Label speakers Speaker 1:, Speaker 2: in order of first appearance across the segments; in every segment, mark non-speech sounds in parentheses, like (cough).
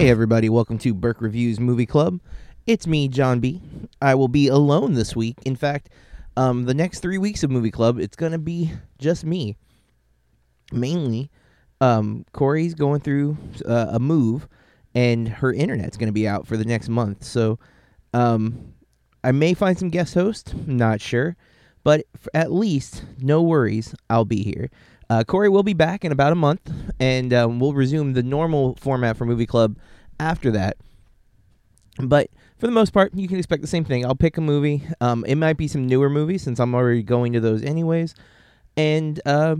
Speaker 1: Hey, everybody, welcome to Burke Reviews Movie Club. It's me, John B. I will be alone this week. In fact, um, the next three weeks of Movie Club, it's going to be just me. Mainly, um, Corey's going through uh, a move, and her internet's going to be out for the next month. So, um, I may find some guest hosts, not sure. But at least, no worries, I'll be here. Uh, Corey will be back in about a month, and um, we'll resume the normal format for Movie Club after that. But for the most part, you can expect the same thing. I'll pick a movie. Um, it might be some newer movies since I'm already going to those anyways. And, uh,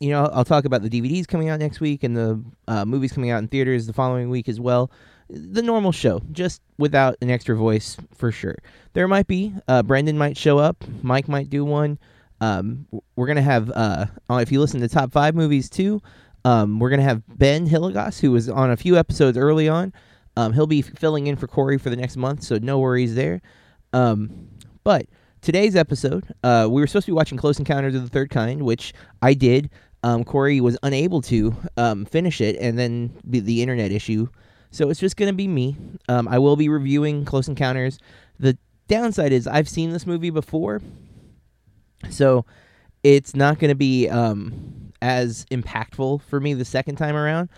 Speaker 1: you know, I'll talk about the DVDs coming out next week and the uh, movies coming out in theaters the following week as well. The normal show, just without an extra voice for sure. There might be, uh, Brendan might show up, Mike might do one. Um, we're gonna have uh, uh, if you listen to top five movies too, um, we're gonna have Ben Hilligoss, who was on a few episodes early on. Um, he'll be filling in for Corey for the next month, so no worries there. Um, but today's episode, uh, we were supposed to be watching Close Encounters of the Third Kind, which I did. Um, Corey was unable to um, finish it, and then the, the internet issue. So it's just gonna be me. Um, I will be reviewing Close Encounters. The downside is I've seen this movie before, so it's not going to be um, as impactful for me the second time around.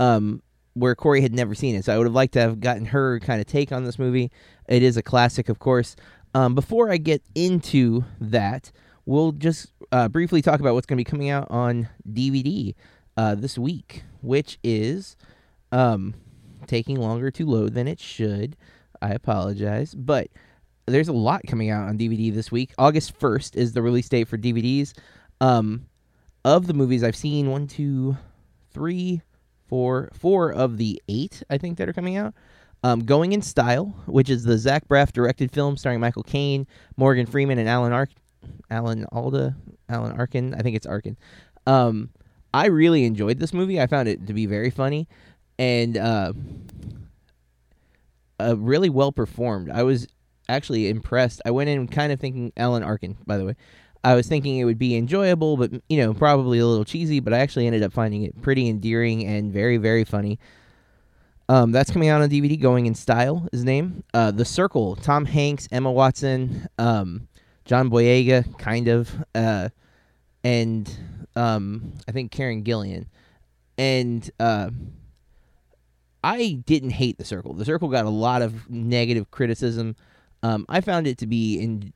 Speaker 1: Um, where Corey had never seen it, so I would have liked to have gotten her kind of take on this movie. It is a classic, of course. Um, before I get into that, we'll just uh, briefly talk about what's going to be coming out on DVD uh, this week, which is um, taking longer to load than it should. I apologize, but there's a lot coming out on DVD this week. August 1st is the release date for DVDs. Um, of the movies I've seen, one, two, three, four, four of the eight I think that are coming out. Um, Going in Style, which is the Zach Braff directed film starring Michael Caine, Morgan Freeman, and Alan Ark, Alan Alda, Alan Arkin. I think it's Arkin. Um, I really enjoyed this movie. I found it to be very funny and uh, uh, really well performed. I was actually impressed. I went in kind of thinking Alan Arkin, by the way. I was thinking it would be enjoyable, but you know, probably a little cheesy. But I actually ended up finding it pretty endearing and very, very funny. Um, that's coming out on DVD. Going in Style, his name. Uh, the Circle. Tom Hanks, Emma Watson, um, John Boyega, kind of, uh, and um, I think Karen Gillan. And uh, I didn't hate The Circle. The Circle got a lot of negative criticism. Um, I found it to be, in,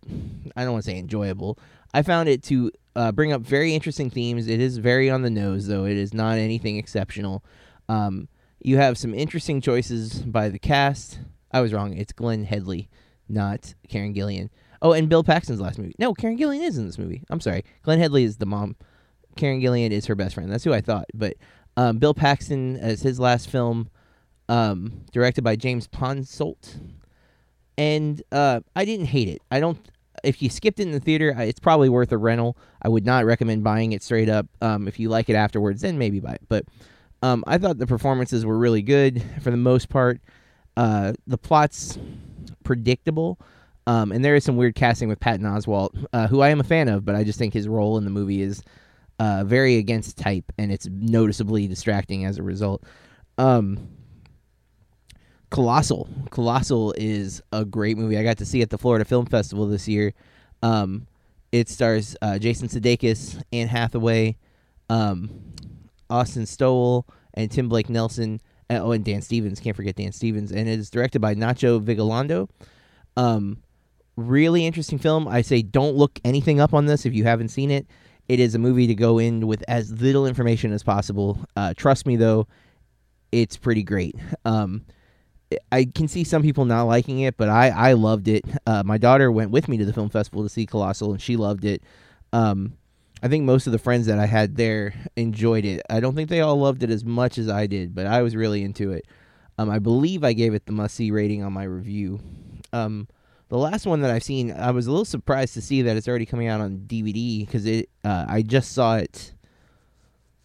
Speaker 1: I don't want to say enjoyable. I found it to uh, bring up very interesting themes. It is very on the nose, though. It is not anything exceptional. Um, you have some interesting choices by the cast. I was wrong. It's Glenne Headly, not Karen Gillan. Oh, and Bill Paxton's last movie. No, Karen Gillan is in this movie. I'm sorry. Glenne Headly is the mom. Karen Gillan is her best friend. That's who I thought. But um, Bill Paxton as his last film, um, directed by James Ponsoldt and uh, I didn't hate it. I don't. If you skipped it in the theater, it's probably worth a rental. I would not recommend buying it straight up. Um, if you like it afterwards, then maybe buy it. But um, I thought the performances were really good for the most part. Uh, the plot's predictable, um, and there is some weird casting with Patton Oswalt, uh, who I am a fan of, but I just think his role in the movie is uh, very against type, and it's noticeably distracting as a result. Um, Colossal. Colossal is a great movie. I got to see at the Florida Film Festival this year. Um, it stars uh, Jason Sudeikis, Anne Hathaway, um, Austin Stowell, and Tim Blake Nelson. And, oh, and Dan Stevens. Can't forget Dan Stevens. And it is directed by Nacho Vigalondo. Um, really interesting film. I say don't look anything up on this if you haven't seen it. It is a movie to go in with as little information as possible. Uh, trust me, though, it's pretty great. Um, I can see some people not liking it, but I I loved it. (laughs) Uh, my daughter went with me to the film festival to see Colossal, and she loved it. Um, I think most of the friends that I had there enjoyed it. I don't think they all loved it as much as I did, but I was really into it. Um, I believe I gave it the must see rating on my review. Um, the last one that I've seen, I was a little surprised to see that it's already coming out on DVD because it. Uh, I just saw it.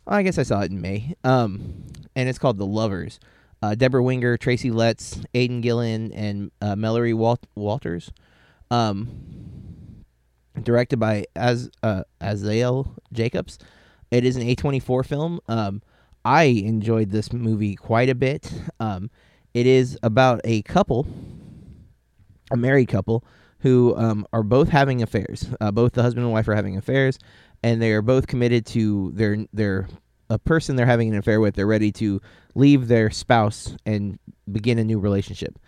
Speaker 1: I guess I saw it in May. Um, and it's called The Lovers uh, Debra Winger, Tracy Letts, Aidan Gillen, and uh, Mallory Walt- Walters. Um, directed by Az uh, Jacobs. It is an A24 film. Um, I enjoyed this movie quite a bit. Um, it is about a couple, a married couple, who um, are both having affairs. Uh, both the husband and wife are having affairs, and they are both committed to their their a person they're having an affair with. They're ready to leave their spouse and begin a new relationship.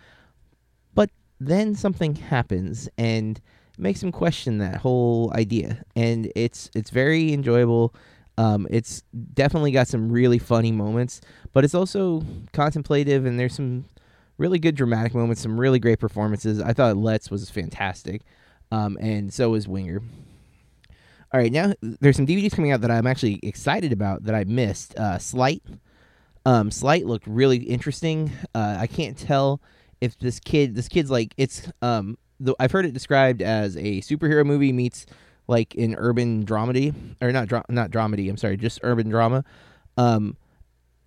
Speaker 1: But then something happens and makes them question that whole idea, and it's it's very enjoyable. Um, it's definitely got some really funny moments, but it's also contemplative, and there's some really good dramatic moments, some really great performances. I thought Letts was fantastic, um, and so was Winger. All right, now there's some DVDs coming out that I'm actually excited about that I missed. Uh, Sleight, um, Sleight looked really interesting. Uh, I can't tell if this kid, this kid's like it's. Um, the, I've heard it described as a superhero movie meets like an urban dramedy, or not dra- not dramedy. I'm sorry, just urban drama. Um,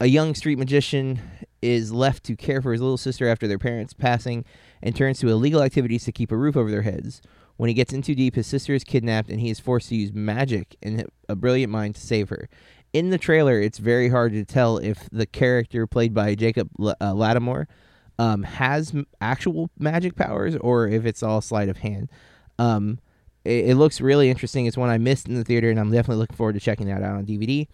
Speaker 1: a young street magician is left to care for his little sister after their parents' passing and turns to illegal activities to keep a roof over their heads. When he gets in too deep, his sister is kidnapped and he is forced to use magic and a brilliant mind to save her. In the trailer, it's very hard to tell if the character played by Jacob uh, Latimore um, has actual magic powers or if it's all sleight of hand. Um, it, it, looks really interesting. It's one I missed in the theater, and I'm definitely looking forward to checking that out on DVD.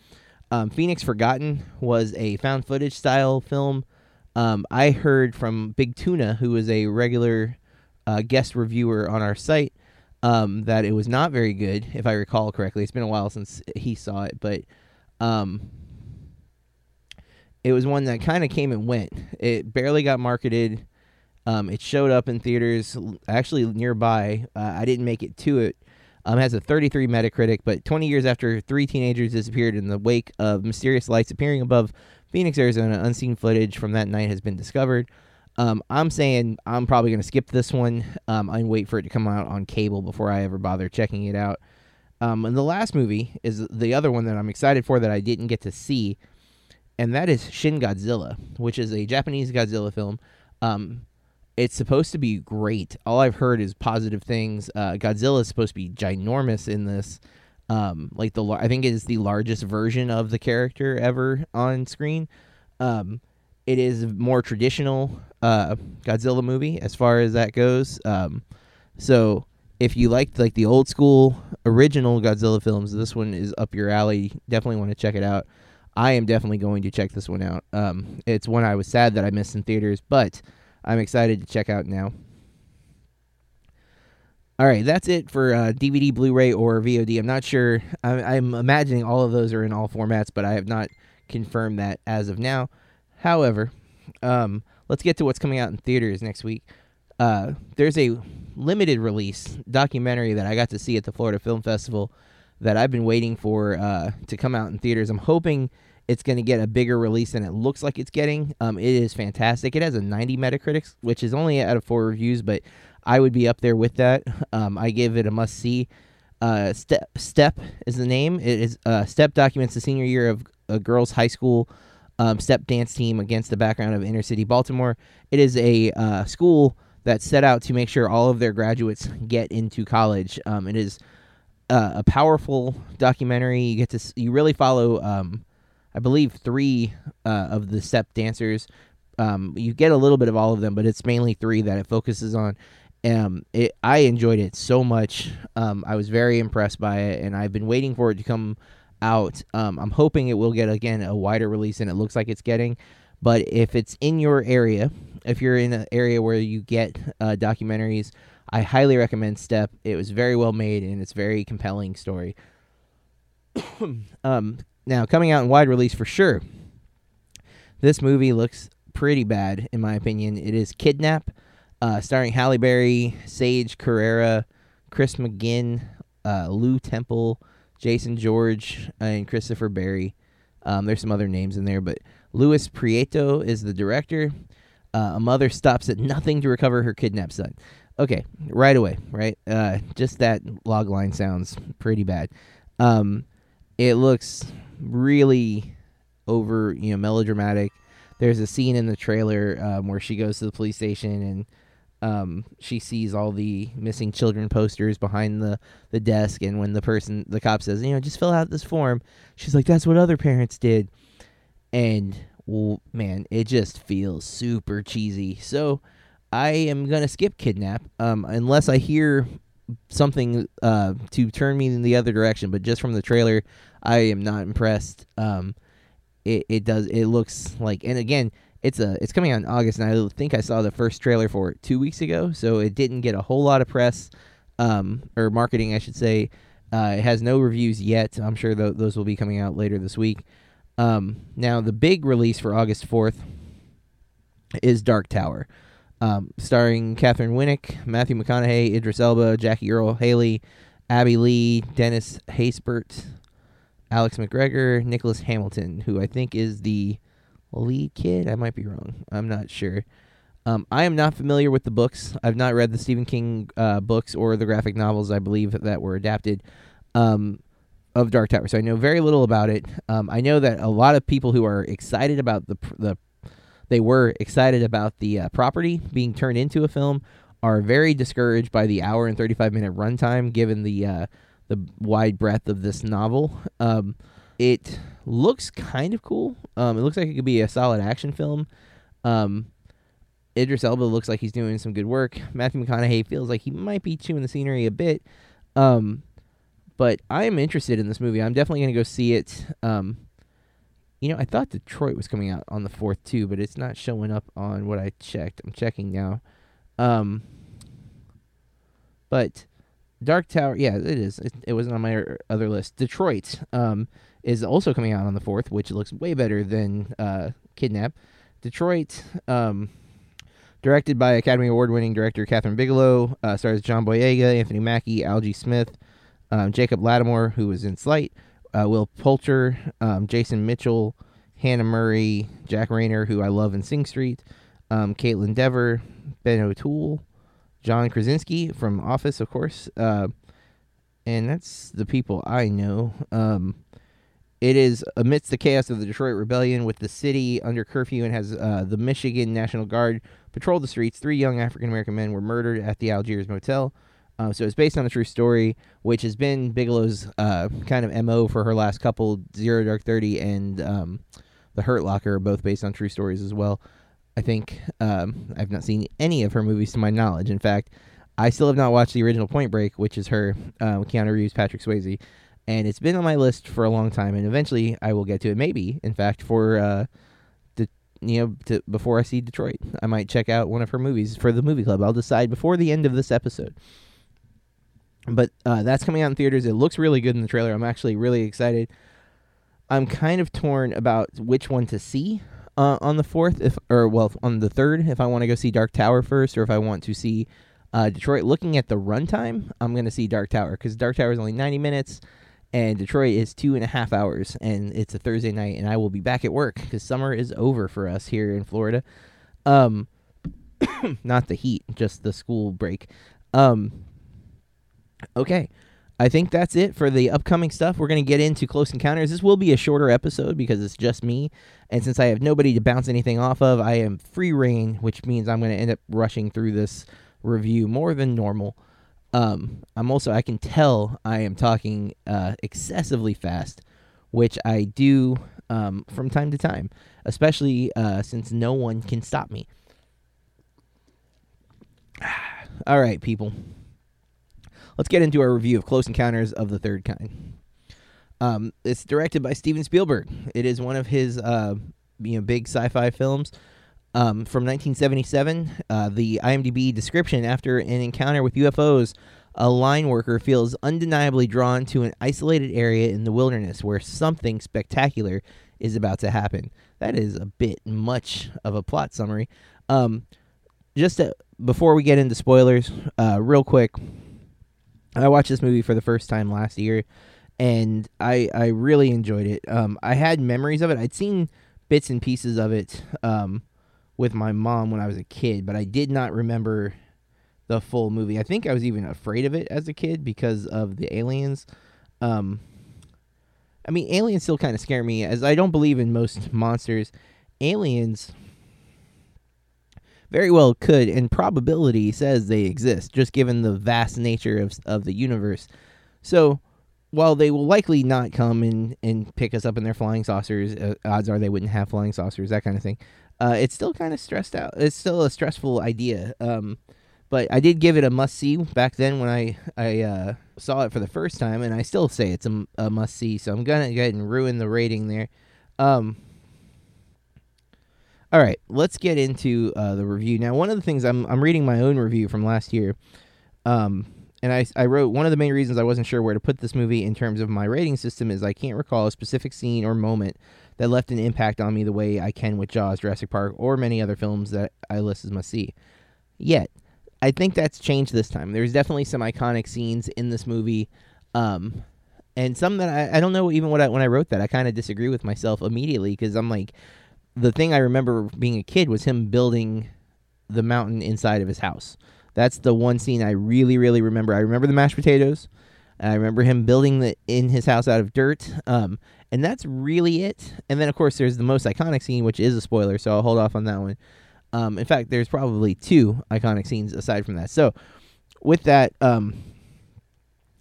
Speaker 1: Um, Phoenix Forgotten was a found footage style film. Um, I heard from Big Tuna, who is a regular uh, guest reviewer on our site, um, that it was not very good, if I recall correctly. It's been a while since he saw it, but um, it was one that kind of came and went. It barely got marketed. Um, it showed up in theaters actually nearby. Uh, I didn't make it to it um, has a 33 Metacritic, but 20 years after three teenagers disappeared in the wake of mysterious lights appearing above Phoenix, Arizona, unseen footage from that night has been discovered. Um, I'm saying I'm probably going to skip this one um, and wait for it to come out on cable before I ever bother checking it out. Um, and the last movie is the other one that I'm excited for that I didn't get to see, and that is Shin Godzilla, which is a Japanese Godzilla film. Um, it's supposed to be great. All I've heard is positive things. Uh, Godzilla is supposed to be ginormous in this. Um, like the I think it is the largest version of the character ever on screen. Um, it is more traditional uh, Godzilla movie as far as that goes. Um, so if you liked like the old school original Godzilla films, this one is up your alley. Definitely want to check it out. I am definitely going to check this one out. Um, it's one I was sad that I missed in theaters, but I'm excited to check out now. All right, that's it for uh, DVD, Blu-ray, or VOD. I'm not sure. I'm, I'm, imagining all of those are in all formats, but I have not confirmed that as of now. However, um, let's get to what's coming out in theaters next week. Uh, there's a limited release documentary that I got to see at the Florida Film Festival that I've been waiting for uh, to come out in theaters. I'm hoping it's going to get a bigger release than it looks like it's getting. Um, it is fantastic. It has a 90 Metacritic, which is only out of four reviews, but I would be up there with that. Um, I give it a must see. Uh, Step Step is the name. It is uh, Step documents the senior year of a girls' high school um, step dance team against the background of inner city Baltimore. It is a uh, school that set out to make sure all of their graduates get into college. Um, it is uh, a powerful documentary. You get to you really follow um, I believe three uh, of the step dancers. Um, you get a little bit of all of them, but it's mainly three that it focuses on. Um, it, I enjoyed it so much. Um, I was very impressed by it, and I've been waiting for it to come out. Um, I'm hoping it will get again a wider release, and it looks like it's getting. But if it's in your area, if you're in an area where you get uh, documentaries, I highly recommend Step. It was very well made, and it's very compelling story. (coughs) um, now, coming out in wide release for sure. This movie looks pretty bad, in my opinion. It is Kidnap, uh, starring Halle Berry, Sage Carrera, Chris McGinn, uh, Lew Temple, Jason George, and Christopher Berry. Um, there's some other names in there, but Luis Prieto is the director. Uh, a mother stops at nothing to recover her kidnapped son. Okay, right away, right? Uh, just that log line sounds pretty bad. Um, it looks really over, you know, melodramatic. There's a scene in the trailer um, where she goes to the police station and um, she sees all the missing children posters behind the, the desk. And when the person, the cop says, you know, just fill out this form, she's like, that's what other parents did. And well, man, it just feels super cheesy. So I am gonna skip Kidnap, um, unless I hear something uh, to turn me in the other direction. But just from the trailer, I am not impressed. Um, it it does it looks like, and again, it's a it's coming out in August, and I think I saw the first trailer for it two weeks ago, so it didn't get a whole lot of press, um, or marketing, I should say. Uh, it has no reviews yet. I'm sure th- those will be coming out later this week. Um, now, the big release for August 4th is Dark Tower, um, starring Katheryn Winnick, Matthew McConaughey, Idris Elba, Jackie Earle Haley, Abby Lee, Dennis Haysbert, Alex McGregor, Nicholas Hamilton, who I think is the lead kid. I might be wrong. I'm not sure. Um, I am not familiar with the books. I've not read the Stephen King uh, books or the graphic novels. I believe that were adapted um, of Dark Tower, so I know very little about it. Um, I know that a lot of people who are excited about the the they were excited about the uh, property being turned into a film are very discouraged by the hour and 35 minute runtime given the uh, the wide breadth of this novel. Um, it looks kind of cool. Um, it looks like it could be a solid action film. Um, Idris Elba looks like he's doing some good work. Matthew McConaughey feels like he might be chewing the scenery a bit. Um, but I am interested in this movie. I'm definitely going to go see it. Um, you know, I thought Detroit was coming out on the 4th too, but it's not showing up on what I checked. I'm checking now. Um, but Dark Tower, yeah, it is. It, it wasn't on my other list. Detroit um, is also coming out on the 4th, which looks way better than uh, Kidnap. Detroit, um, directed by Academy Award winning director Kathryn Bigelow, uh, stars John Boyega, Anthony Mackie, Algee Smith, um, Jacob Latimore, who was in Sleight, uh, Will Poulter, um, Jason Mitchell, Hannah Murray, Jack Reynor, who I love in Sing Street, um, Kaitlyn Dever, Ben O'Toole, John Krasinski from Office, of course, uh, and that's the people I know. Um, it is amidst the chaos of the Detroit Rebellion, with the city under curfew, and has uh, the Michigan National Guard patrol the streets. Three young African American men were murdered at the Algiers Motel. Uh, so it's based on a true story, which has been Bigelow's uh, kind of mo for her last couple. Zero Dark Thirty and um, The Hurt Locker are both based on true stories as well. I think um, I've not seen any of her movies to my knowledge. In fact, I still have not watched the original Point Break, which is her um, Keanu Reeves, Patrick Swayze, and it's been on my list for a long time. And eventually, I will get to it. Maybe, in fact, for uh, the you know to, before I see Detroit, I might check out one of her movies for the movie club. I'll decide before the end of this episode. But uh, that's coming out in theaters. It looks really good in the trailer. I'm actually really excited. I'm kind of torn about which one to see uh, on the fourth, if or well on the third, if I want to go see Dark Tower first, or if I want to see uh, Detroit. Looking at the runtime, I'm going to see Dark Tower because Dark Tower is only 90 minutes, and Detroit is two and a half hours, and it's a Thursday night, and I will be back at work because summer is over for us here in Florida. Um, (coughs) not the heat, just the school break. Um, Okay. I think that's it for the upcoming stuff. We're going to get into Close Encounters. This will be a shorter episode because it's just me. And since I have nobody to bounce anything off of, I am free reign, which means I'm going to end up rushing through this review more than normal. Um, I'm also, I can tell I am talking uh, excessively fast, which I do um, from time to time, especially uh, since no one can stop me. (sighs) All right, people let's get into our review of Close Encounters of the Third Kind. Um, it's directed by Steven Spielberg. It is one of his uh, you know big sci-fi films. Um, from 1977, uh, the IMDb description after an encounter with UFOs, a line worker feels undeniably drawn to an isolated area in the wilderness where something spectacular is about to happen. That is a bit much of a plot summary. Um, just to, before we get into spoilers, uh, real quick, I watched this movie for the first time last year, and I I really enjoyed it. Um, I had memories of it. I'd seen bits and pieces of it um, with my mom when I was a kid, but I did not remember the full movie. I think I was even afraid of it as a kid because of the aliens. Um, I mean, aliens still kind of scare me, as I don't believe in most monsters. Aliens very well could, and probability says they exist, just given the vast nature of of the universe. So, while they will likely not come and, and pick us up in their flying saucers, uh, odds are they wouldn't have flying saucers, that kind of thing. Uh, it's still kind of stressed out. It's still a stressful idea. Um, but I did give it a must see back then when I I uh, saw it for the first time, and I still say it's a, a must see. So I'm gonna go ahead and ruin the rating there. Um, all right, let's get into uh, the review now. One of the things I'm I'm reading my own review from last year. Um, and I, I wrote one of the main reasons I wasn't sure where to put this movie in terms of my rating system is I can't recall a specific scene or moment that left an impact on me the way I can with Jaws, Jurassic Park, or many other films that I list as must see. Yet, I think that's changed this time. There's definitely some iconic scenes in this movie, um, and some that I, I don't know even what I, when I wrote that I kind of disagree with myself immediately because I'm like, the thing I remember being a kid was him building the mountain inside of his house. That's the one scene I really, really remember. I remember the mashed potatoes. I remember him building the in his house out of dirt. Um, and that's really it. And then of course there's the most iconic scene, which is a spoiler, so I'll hold off on that one. Um, in fact, there's probably two iconic scenes aside from that. So with that, um,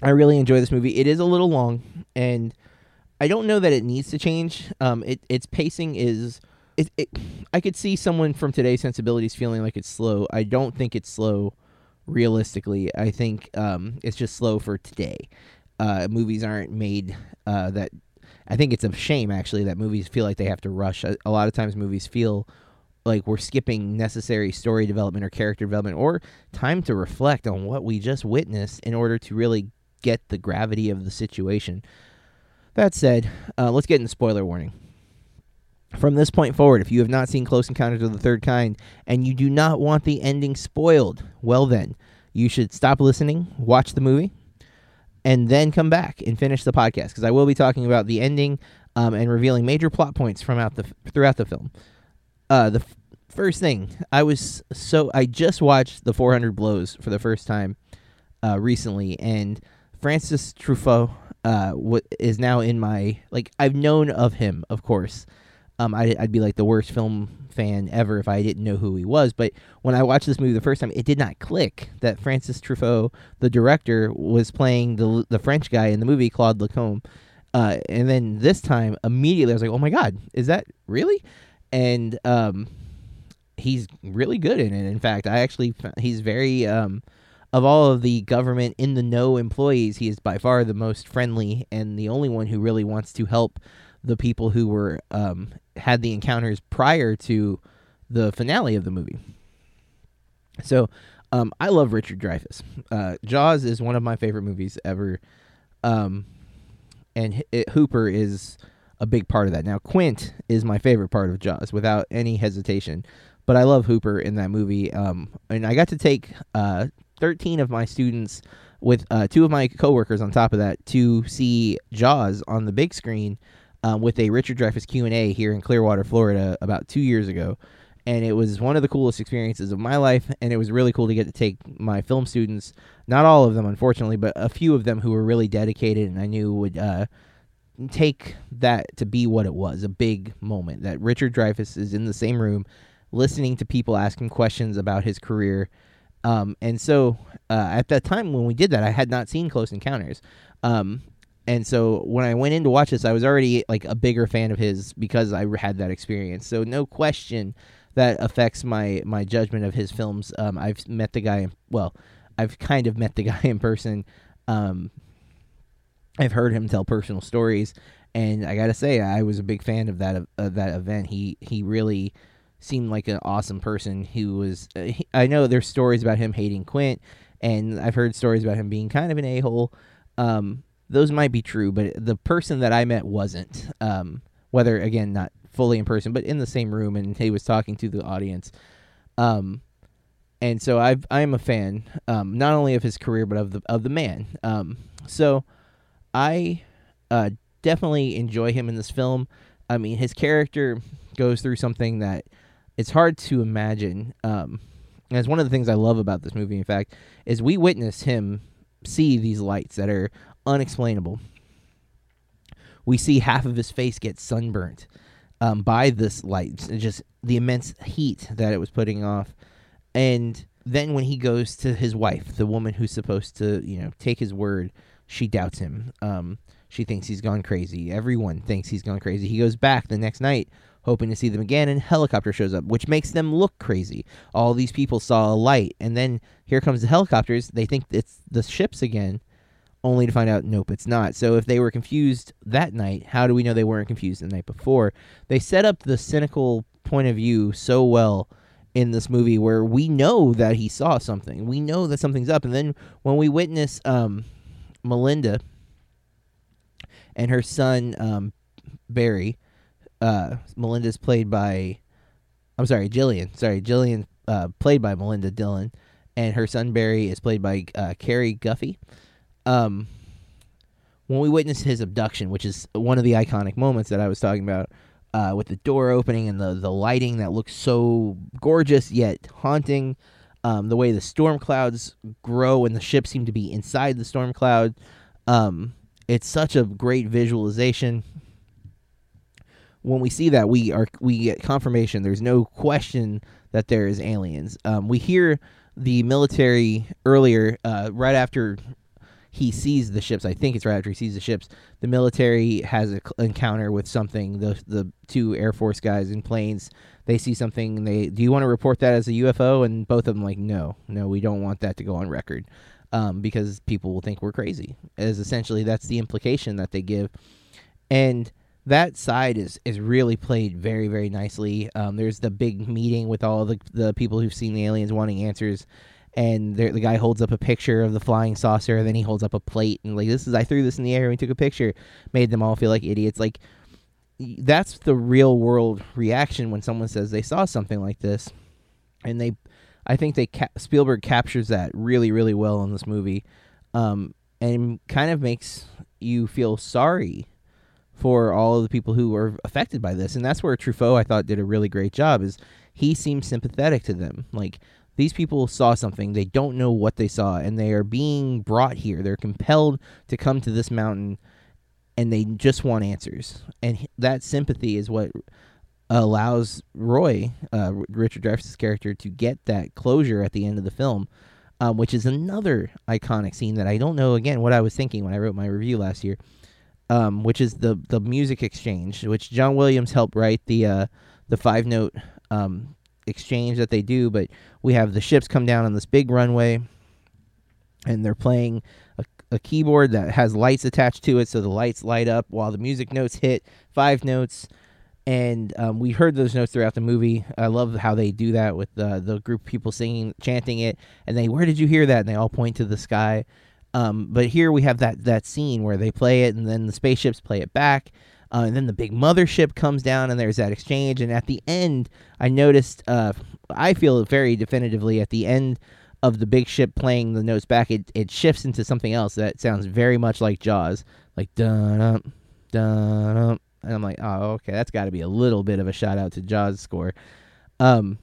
Speaker 1: I really enjoy this movie. It is a little long, and I don't know that it needs to change. Um, it its pacing is. It, it, I could see someone from today's sensibilities feeling like it's slow. I don't think it's slow realistically. I think um, it's just slow for today. Uh, movies aren't made uh, that. I think it's a shame actually that movies feel like they have to rush. A, a, lot of times, movies feel like we're skipping necessary story development or character development or time to reflect on what we just witnessed in order to really get the gravity of the situation. That said, uh, let's get in spoiler warning. From this point forward, if you have not seen Close Encounters of the Third Kind and you do not want the ending spoiled, well, then you should stop listening, watch the movie, and then come back and finish the podcast because I will be talking about the ending um, and revealing major plot points from out the throughout the film. Uh, the f- first thing I was so I just watched the 400 Blows for the first time uh, recently, and Francis Truffaut uh, w- is now in my like I've known of him, of course um, I'd, I'd be like the worst film fan ever if I didn't know who he was. But when I watched this movie the first time, it did not click that Francis Truffaut, the director, was playing the the French guy in the movie Claude Lacombe. Uh, and then this time, immediately, I was like, "Oh my god, is that really?" And um, he's really good in it. In fact, I actually he's very um, of all of the government in the know employees, he is by far the most friendly and the only one who really wants to help the people who were um, had the encounters prior to the finale of the movie. So, um, I love Richard Dreyfuss. Uh, Jaws is one of my favorite movies ever, um, and Hooper is a big part of that. Now, Quint is my favorite part of Jaws, without any hesitation. But I love Hooper in that movie, um, and I got to take uh, 13 of my students with uh, two of my coworkers on top of that to see Jaws on the big screen um, with a Richard Dreyfuss Q and A here in Clearwater, Florida, about two years ago, and it was one of the coolest experiences of my life. And it was really cool to get to take my film students, not all of them, unfortunately, but a few of them who were really dedicated, and I knew would uh, take that to be what it was—a big moment. That Richard Dreyfuss is in the same room, listening to people asking questions about his career. Um, and so uh, at that time when we did that, I had not seen Close Encounters. Um, and so when I went in to watch this, I was already like a bigger fan of his because I had that experience. So no question that affects my my judgment of his films. Um, I've met the guy. Well, I've kind of met the (laughs) guy in person. Um, I've heard him tell personal stories, and I gotta say, I was a big fan of that of that event. He he really seemed like an awesome person. Who was uh, he, I know there's stories about him hating Quint, and I've heard stories about him being kind of an a hole. Um, those might be true, but the person that I met wasn't. Um, whether again not fully in person, but in the same room, and he was talking to the audience. Um, and so I I am a fan, um, not only of his career but of the of the man. Um, so I uh, definitely enjoy him in this film. I mean, his character goes through something that it's hard to imagine. Um, and it's one of the things I love about this movie. In fact, is we witness him see these lights that are unexplainable. We see half of his face get sunburnt um, by this light, just the immense heat that it was putting off. And then when he goes to his wife, the woman who's supposed to, you know, take his word, she doubts him. Um, she thinks he's gone crazy. Everyone thinks he's gone crazy. He goes back the next night hoping to see them again, and helicopter shows up, which makes them look crazy. All these people saw a light, and then here comes the helicopters. They think it's the ships again, only to find out, nope, it's not. So if they were confused that night, how do we know they weren't confused the night before? They set up the cynical point of view so well in this movie where we know that he saw something. We know that something's up. And then when we witness um, Melinda and her son um, Barry uh, Melinda's played by, I'm sorry, Jillian. Sorry, Jillian, uh, played by Melinda Dillon, and her son Barry is played by uh, Cary Guffey. Um, when we witness his abduction, which is one of the iconic moments that I was talking about, uh, with the door opening and the the lighting that looks so gorgeous yet haunting, um, the way the storm clouds grow and the ship seem to be inside the storm cloud, um, it's such a great visualization when we see that, we are we get confirmation. There's no question that there is aliens. Um, we hear the military earlier, uh, right after he sees the ships. I think it's right after he sees the ships. The military has an encounter with something. The the two Air Force guys in planes. They see something. They do you want to report that as a UFO? And both of them like, no, no, we don't want that to go on record, um, because people will think we're crazy. As essentially that's the implication that they give, and that side is is really played very very nicely. Um, there's the big meeting with all the the people who've seen the aliens wanting answers, and the guy holds up a picture of the flying saucer, and then he holds up a plate and like this is I threw this in the air and we took a picture, made them all feel like idiots. Like that's the real world reaction when someone says they saw something like this, and they, I think they ca- Spielberg captures that really really well in this movie, um, and kind of makes you feel sorry for all of the people who were affected by this. And that's where Truffaut, I thought, did a really great job. Is he seems sympathetic to them. Like these people saw something, they don't know what they saw, and they are being brought here. They're compelled to come to this mountain, and they just want answers. And that sympathy is what allows Roy, uh, Richard Dreyfuss' character, to get that closure at the end of the film. Um, which is another iconic scene that I don't know again what I was thinking when I wrote my review last year um, which is the the music exchange, which John Williams helped write the uh, the five note um, exchange that they do. But we have the ships come down on this big runway, and they're playing a, a keyboard that has lights attached to it, so the lights light up while the music notes hit five notes. And um, we heard those notes throughout the movie. I love how they do that with uh, the group of people singing, chanting it, and they, where did you hear that? And they all point to the sky um, but here we have that that scene where they play it, and then the spaceships play it back, uh, and then the big mothership comes down, and there's that exchange. And at the end, I noticed, uh, I feel very definitively at the end of the big ship playing the notes back, it it shifts into something else that sounds very much like Jaws, like dun dun. And I'm like, oh, okay, that's got to be a little bit of a shout out to Jaws score. Um,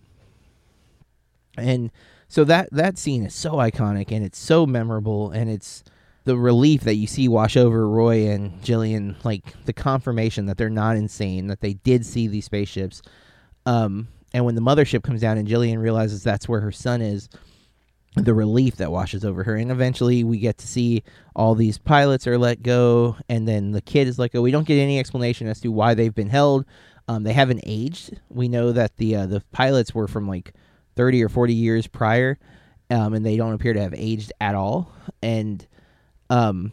Speaker 1: and so that that scene is so iconic and it's so memorable and it's the relief that you see wash over Roy and Jillian, like the confirmation that they're not insane, that they did see these spaceships. Um, and when the mothership comes down and Jillian realizes that's where her son is, the relief that washes over her. And eventually we get to see all these pilots are let go, and then the kid is let go. We don't get any explanation as to why they've been held. Um, they haven't aged. We know that the uh, the pilots were from like 30 or 40 years prior, um, and they don't appear to have aged at all. And um,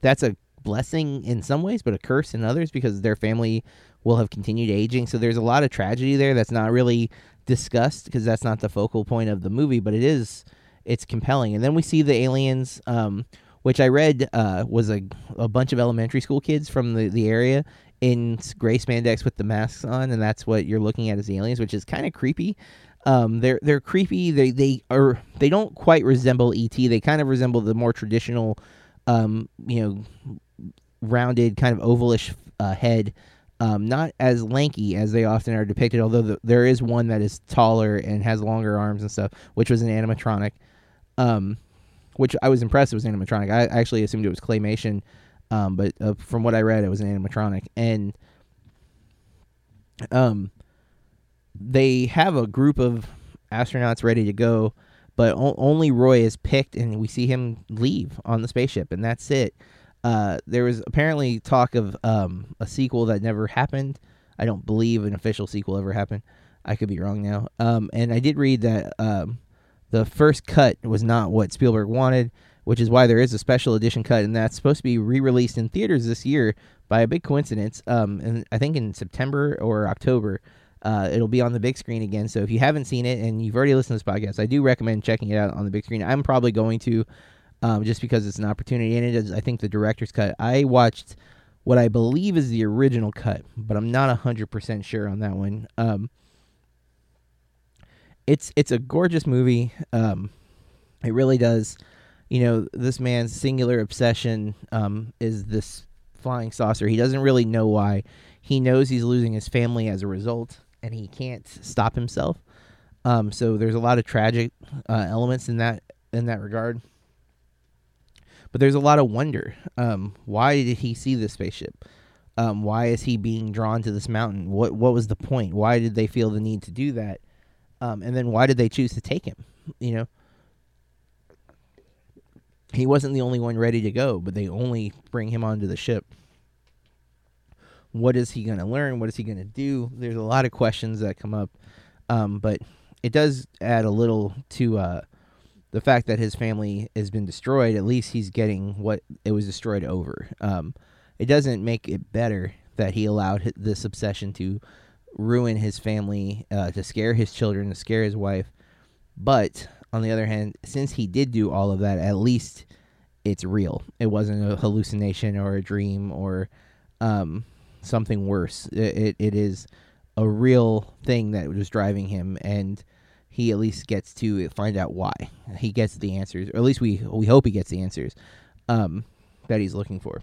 Speaker 1: that's a blessing in some ways, but a curse in others because their family will have continued aging. So there's a lot of tragedy there that's not really discussed because that's not the focal point of the movie, but it is. It's compelling. And then we see the aliens, um, which I read uh, was a, a bunch of elementary school kids from the, the area in gray spandex with the masks on, and that's what you're looking at as the aliens, which is kind of creepy. Um, they're they're creepy. They they are they don't quite resemble ET. They kind of resemble the more traditional, um, you know, rounded kind of ovalish uh, head. Um, not as lanky as they often are depicted. Although the, there is one that is taller and has longer arms and stuff, which was an animatronic. Um, which I was impressed it was animatronic. I actually assumed it was claymation, um, but uh, from what I read, it was an animatronic. And um, they have a group of astronauts ready to go, but o- only Roy is picked, and we see him leave on the spaceship, and that's it. Uh, there was apparently talk of um, a sequel that never happened. I don't believe an official sequel ever happened. I could be wrong now. Um, and I did read that um, the first cut was not what Spielberg wanted, which is why there is a special edition cut, and that's supposed to be re-released in theaters this year by a big coincidence. Um, and I think in September or October. Uh, it'll be on the big screen again. So if you haven't seen it and you've already listened to this podcast, I do recommend checking it out on the big screen. I'm probably going to, um, just because it's an opportunity, and it is. I think the director's cut. I watched what I believe is the original cut, but I'm not hundred percent sure on that one. Um, it's it's a gorgeous movie. Um, it really does. You know, this man's singular obsession um, is this flying saucer. He doesn't really know why. He knows he's losing his family as a result and he can't stop himself. Um, so there's a lot of tragic uh, elements in that in that regard. But there's a lot of wonder. Um, why did he see this spaceship? Um, why is he being drawn to this mountain? What what was the point? Why did they feel the need to do that? Um, and then why did they choose to take him? You know, he wasn't the only one ready to go, but they only bring him onto the ship what is he going to learn? What is he going to do? There's a lot of questions that come up, um, but it does add a little to uh, the fact that his family has been destroyed. At least he's getting what it was destroyed over. Um, it doesn't make it better that he allowed this obsession to ruin his family, uh, to scare his children, to scare his wife. But on the other hand, since he did do all of that, at least it's real. It wasn't a hallucination or a dream or um, something worse. It, it, it is a real thing that was driving him, and he at least gets to find out why. He gets the answers, or at least we we hope he gets the answers um, that he's looking for.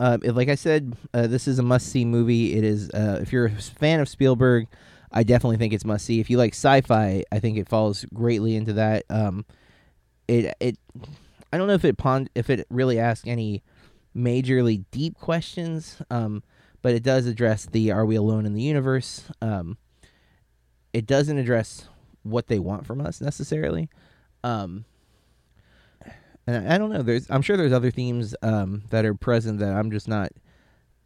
Speaker 1: Uh, like I said, uh, this is a must-see movie. It is. Uh, if you're a fan of Spielberg, I definitely think it's must-see. If you like sci-fi, I think it falls greatly into that. Um, it it. I don't know if it pond if it really asks any majorly deep questions, um, but it does address the "Are we alone in the universe?" Um, it doesn't address what they want from us necessarily. Um, and I, don't know. There's, I'm sure there's other themes um, that are present that I'm just not,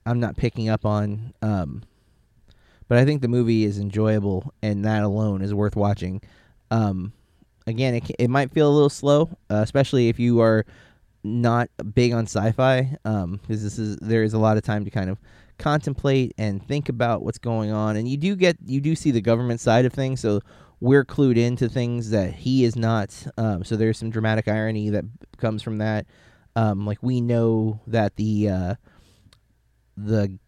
Speaker 1: I'm not picking up on. Um, but I think the movie is enjoyable, and that alone is worth watching. Um, again, it it might feel a little slow, uh, especially if you are not big on sci-fi um because this is there is a lot of time to kind of contemplate and think about what's going on. And you do get you do see the government side of things so we're clued into things that he is not um so there's some dramatic irony that comes from that. Um like we know that the uh the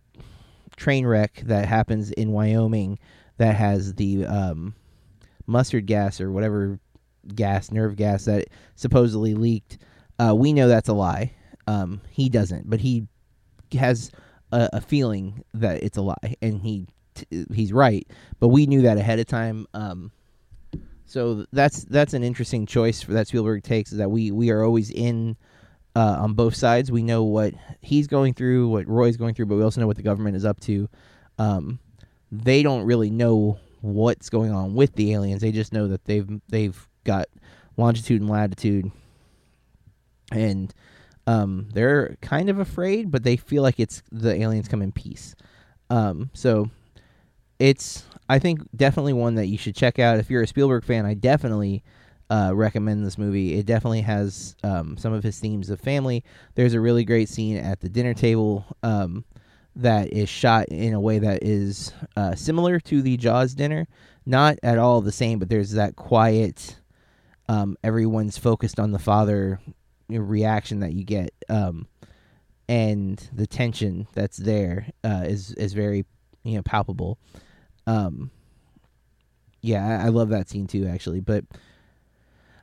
Speaker 1: train wreck that happens in Wyoming that has the um mustard gas or whatever gas nerve gas that supposedly leaked uh, we know that's a lie. Um, he doesn't, but he has a, a, feeling that it's a lie, and he t- he's right. But we knew that ahead of time. Um, so that's that's an interesting choice for that Spielberg takes. Is that we we are always in uh, on both sides. We know what he's going through, what Roy's going through, but we also know what the government is up to. Um, they don't really know what's going on with the aliens. They just know that they've they've got longitude and latitude and um, they're kind of afraid, but they feel like it's the aliens come in peace. Um, so it's I think definitely one that you should check out if you're a Spielberg fan. I definitely uh, recommend this movie. It definitely has um, some of his themes of family. There's a really great scene at the dinner table um, that is shot in a way that is uh, similar to the Jaws dinner, not at all the same, but there's that quiet. Um, everyone's focused on the father reaction that you get um, and the tension that's there uh, is is very you know palpable um, yeah I, I, love that scene too actually but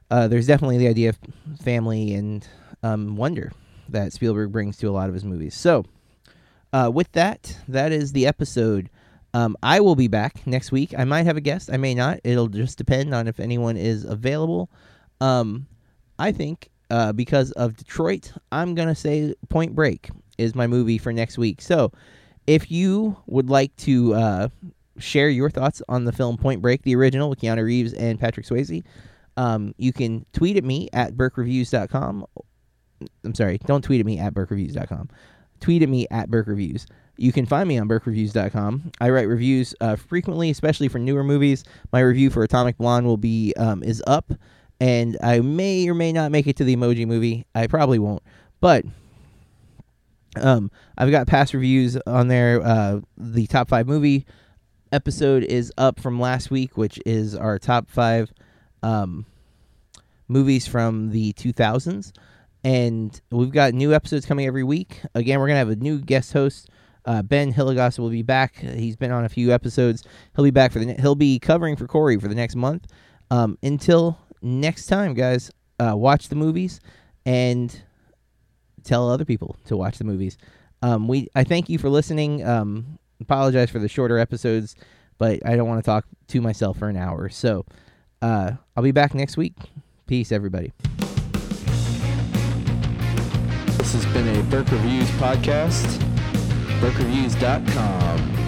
Speaker 1: uh, there's definitely the idea of family and um, wonder that Spielberg brings to a lot of his movies so uh, with that that is the episode um, I will be back next week. I might have a guest. I may not. It'll just depend on if anyone is available. Um, I think uh, because of Detroit, I'm going to say Point Break is my movie for next week. So if you would like to uh, share your thoughts on the film Point Break, the original with Keanu Reeves and Patrick Swayze. Um, you can tweet at me at burkreviews.com. I'm sorry, don't tweet at me at burkreviews.com. Tweet at me at burkreviews. You can find me on burkreviews.com. I write reviews uh, frequently, especially for newer movies. My review for Atomic Blonde will be um, is up, and I may or may not make it to the Emoji Movie. I probably won't, but um, I've got past reviews on there. Uh, the top five movie episode is up from last week, which is our top five um, movies from the 2000s. And we've got new episodes coming every week. Again, we're going to have a new guest host. Uh, ben Hilligoss will be back. He's been on a few episodes. He'll be back for the. Ne- he'll be covering for Corey for the next month. Um, until next time, guys, uh, watch the movies and tell other people to watch the movies. Um, we I thank you for listening. Um, apologize for the shorter episodes, but I don't want to talk to myself for an hour. So uh, I'll be back next week. Peace, everybody.
Speaker 2: This has been a Burke Reviews podcast. BurkeReviews.com.